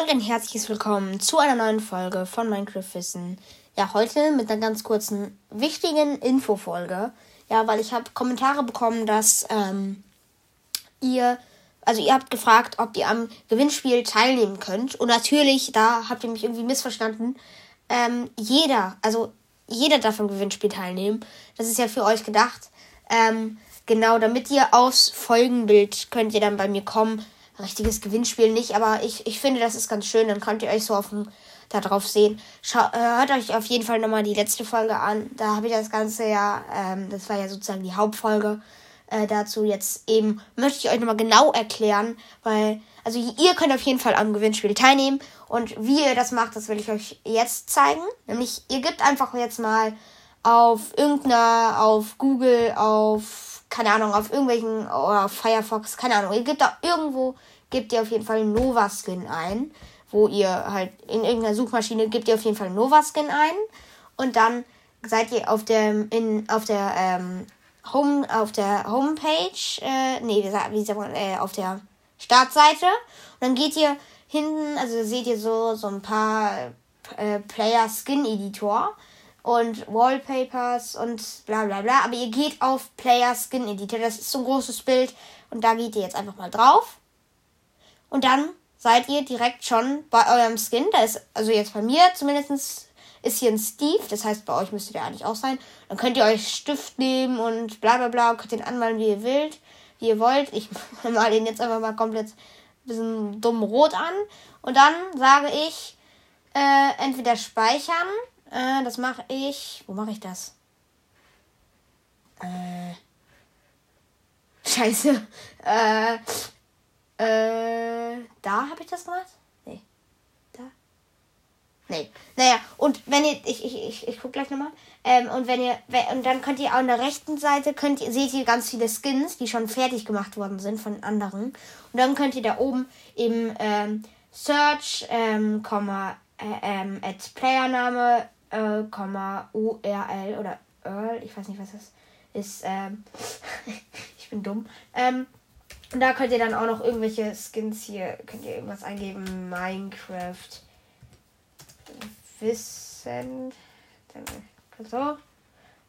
Und ein herzliches Willkommen zu einer neuen Folge von Minecraft Wissen. Ja, heute mit einer ganz kurzen, wichtigen Infofolge. Ja, weil ich habe Kommentare bekommen, dass ähm, ihr, also ihr habt gefragt, ob ihr am Gewinnspiel teilnehmen könnt. Und natürlich, da habt ihr mich irgendwie missverstanden. Ähm, jeder, also jeder darf am Gewinnspiel teilnehmen. Das ist ja für euch gedacht. Ähm, genau, damit ihr aufs Folgenbild könnt ihr dann bei mir kommen richtiges Gewinnspiel nicht, aber ich, ich finde, das ist ganz schön. Dann könnt ihr euch so auf dem, da drauf sehen. Schau, äh, hört euch auf jeden Fall nochmal die letzte Folge an. Da habe ich das Ganze ja, ähm, das war ja sozusagen die Hauptfolge äh, dazu. Jetzt eben möchte ich euch nochmal genau erklären, weil, also ihr könnt auf jeden Fall am Gewinnspiel teilnehmen. Und wie ihr das macht, das will ich euch jetzt zeigen. Nämlich, ihr gebt einfach jetzt mal auf irgendeiner, auf Google, auf, keine Ahnung, auf irgendwelchen, oder auf Firefox, keine Ahnung, ihr gebt da irgendwo gebt ihr auf jeden Fall Nova Skin ein, wo ihr halt in irgendeiner Suchmaschine gebt ihr auf jeden Fall Nova Skin ein und dann seid ihr auf der in auf der ähm, Home auf der Homepage, äh, nee, wie, wie sagt man, äh, auf der Startseite und dann geht ihr hinten, also seht ihr so so ein paar äh, Player Skin Editor und Wallpapers und bla bla bla. Aber ihr geht auf Player Skin Editor. Das ist so ein großes Bild. Und da geht ihr jetzt einfach mal drauf. Und dann seid ihr direkt schon bei eurem Skin. Da ist, also jetzt bei mir zumindest ist hier ein Steve. Das heißt, bei euch müsste der eigentlich auch sein. Dann könnt ihr euch Stift nehmen und bla bla bla. Könnt den anmalen, wie ihr wollt. Wie ihr wollt. Ich male den jetzt einfach mal komplett ein bisschen dumm rot an. Und dann sage ich, äh, entweder speichern. Äh, das mache ich. Wo mache ich das? Äh. Scheiße. Äh. Äh, da habe ich das gemacht? Nee. Da? Nee. Naja, und wenn ihr, ich, ich, ich, ich guck gleich nochmal. Ähm, und wenn ihr, und dann könnt ihr an der rechten Seite, könnt ihr, seht ihr ganz viele Skins, die schon fertig gemacht worden sind von anderen. Und dann könnt ihr da oben im ähm, Search, ähm, Komma, äh, ähm, at Playername, äh, Komma, URL oder Earl, ich weiß nicht, was das ist, ähm, ich bin dumm, ähm, und da könnt ihr dann auch noch irgendwelche Skins hier, könnt ihr irgendwas eingeben. Minecraft Wissen. So.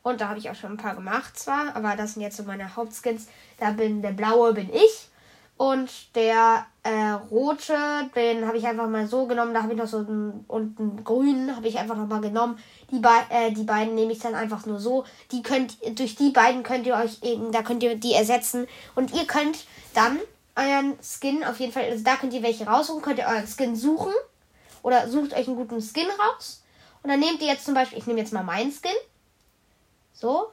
Und da habe ich auch schon ein paar gemacht zwar, aber das sind jetzt so meine Hauptskins. Da bin der blaue bin ich. Und der äh, rote, den habe ich einfach mal so genommen. Da habe ich noch so einen, und einen grünen habe ich einfach noch mal genommen. Die, be äh, die beiden nehme ich dann einfach nur so. Die könnt, durch die beiden könnt ihr euch eben, da könnt ihr die ersetzen. Und ihr könnt dann euren Skin auf jeden Fall, also da könnt ihr welche raussuchen, könnt ihr euren Skin suchen. Oder sucht euch einen guten Skin raus. Und dann nehmt ihr jetzt zum Beispiel, ich nehme jetzt mal meinen Skin. So.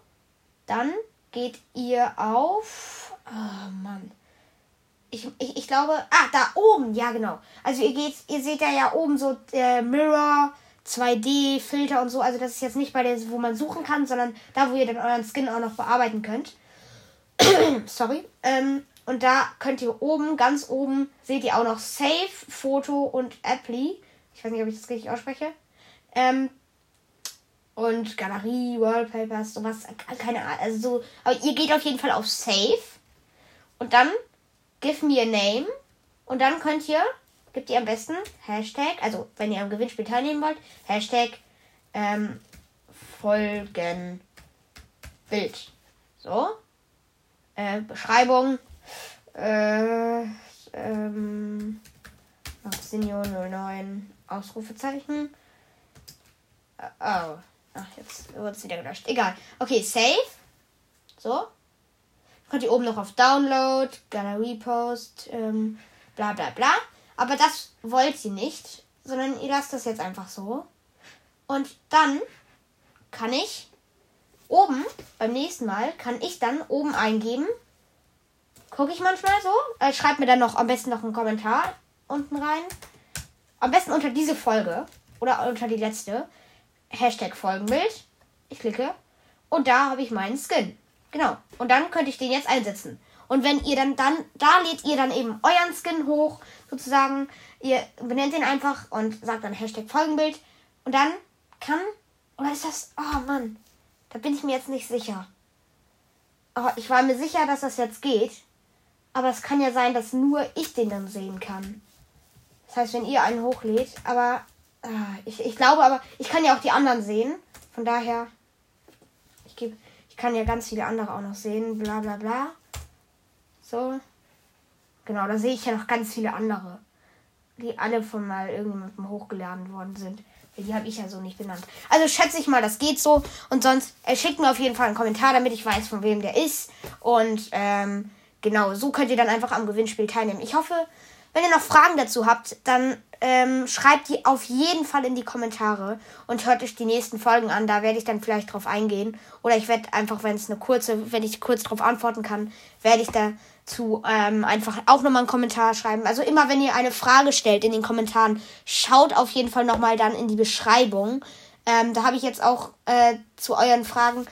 Dann geht ihr auf. Oh Mann ich, ich, ich glaube, ah, da oben, ja genau. Also ihr geht, ihr seht ja ja oben so äh, Mirror, 2D, Filter und so. Also das ist jetzt nicht bei der, wo man suchen kann, sondern da, wo ihr dann euren Skin auch noch bearbeiten könnt. Sorry. Ähm, und da könnt ihr oben, ganz oben, seht ihr auch noch Save, Foto und Apply. Ich weiß nicht, ob ich das richtig ausspreche. Ähm, und Galerie, Wallpapers, sowas, keine Ahnung. Also so, aber ihr geht auf jeden Fall auf Save. Und dann give me a name. Und dann könnt ihr, gebt ihr am besten Hashtag, also wenn ihr am Gewinnspiel teilnehmen wollt, Hashtag ähm, Folgenbild. So. Äh, Beschreibung. Äh, ähm, Maxinio 09 Ausrufezeichen. Äh, oh. Ach, jetzt wird es wieder gelöscht. Egal. Okay, save. So könnt ihr oben noch auf Download, Galerie Post, ähm, bla bla bla. Aber das wollt ihr nicht, sondern ihr lasst das jetzt einfach so. Und dann kann ich oben, beim nächsten Mal, kann ich dann oben eingeben. Gucke ich manchmal so. Äh, schreibt mir dann noch am besten noch einen Kommentar unten rein. Am besten unter diese Folge oder unter die letzte. Hashtag Folgenbild. Ich klicke. Und da habe ich meinen Skin. Genau. Und dann könnte ich den jetzt einsetzen. Und wenn ihr dann, dann, da lädt ihr dann eben euren Skin hoch, sozusagen. Ihr benennt den einfach und sagt dann Hashtag Folgenbild. Und dann kann, oder ist das, oh Mann, da bin ich mir jetzt nicht sicher. Aber ich war mir sicher, dass das jetzt geht. Aber es kann ja sein, dass nur ich den dann sehen kann. Das heißt, wenn ihr einen hochlädt, aber äh, ich, ich glaube aber, ich kann ja auch die anderen sehen. Von daher, ich gebe, ich kann ja ganz viele andere auch noch sehen, bla bla bla. So. Genau, da sehe ich ja noch ganz viele andere. Die alle von mal irgendjemandem hochgeladen worden sind. Die habe ich ja so nicht benannt. Also schätze ich mal, das geht so. Und sonst äh, schickt mir auf jeden Fall einen Kommentar, damit ich weiß, von wem der ist. Und ähm, genau, so könnt ihr dann einfach am Gewinnspiel teilnehmen. Ich hoffe, wenn ihr noch Fragen dazu habt, dann ähm, schreibt die auf jeden Fall in die Kommentare und hört euch die nächsten Folgen an. Da werde ich dann vielleicht drauf eingehen. Oder ich werde einfach, wenn es eine kurze, wenn ich kurz drauf antworten kann, werde ich da zu ähm, einfach auch nochmal einen Kommentar schreiben. Also immer, wenn ihr eine Frage stellt in den Kommentaren, schaut auf jeden Fall nochmal dann in die Beschreibung. Ähm, da habe ich jetzt auch äh, zu euren Fragen,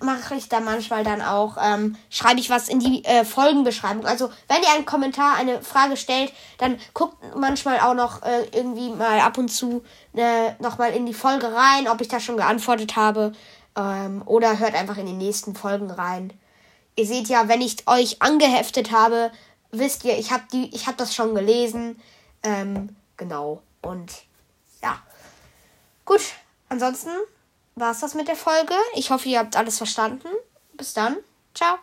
mache ich da manchmal dann auch, ähm, schreibe ich was in die äh, Folgenbeschreibung. Also wenn ihr einen Kommentar, eine Frage stellt, dann guckt manchmal auch noch äh, irgendwie mal ab und zu äh, nochmal in die Folge rein, ob ich da schon geantwortet habe. Ähm, oder hört einfach in die nächsten Folgen rein ihr seht ja, wenn ich euch angeheftet habe, wisst ihr, ich habe habe das schon gelesen. Ähm, genau. Und ja. Gut. Ansonsten war es das mit der Folge. Ich hoffe, ihr habt alles verstanden. Bis dann. Ciao.